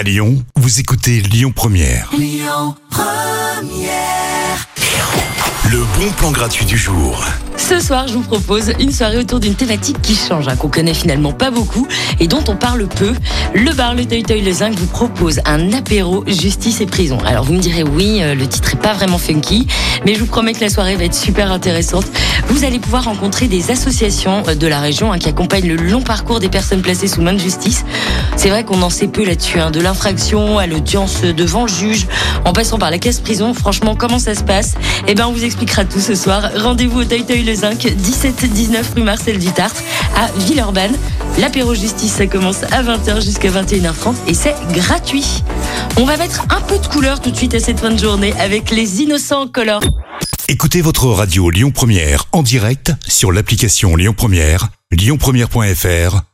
À Lyon, vous écoutez Lyon Première. Le bon plan gratuit du jour. Ce soir, je vous propose une soirée autour d'une thématique qui change, hein, qu'on connaît finalement pas beaucoup et dont on parle peu. Le bar Le Toy Toy Le Zinc vous propose un apéro justice et prison. Alors vous me direz oui, euh, le titre est pas vraiment funky, mais je vous promets que la soirée va être super intéressante. Vous allez pouvoir rencontrer des associations euh, de la région hein, qui accompagnent le long parcours des personnes placées sous main de justice. C'est vrai qu'on en sait peu là-dessus, hein, de l'infraction à l'audience devant le juge, en passant par la caisse prison. Franchement, comment ça se passe? Eh ben, on vous expliquera tout ce soir. Rendez-vous au Toy Le Zinc, 17-19 rue Marcel Dutartre, à Villeurbanne. L'apéro justice, ça commence à 20h jusqu'à 21h30 et c'est gratuit. On va mettre un peu de couleur tout de suite à cette fin de journée avec les innocents color. Écoutez votre radio Lyon Première en direct sur l'application Lyon Première, lyonpremière.fr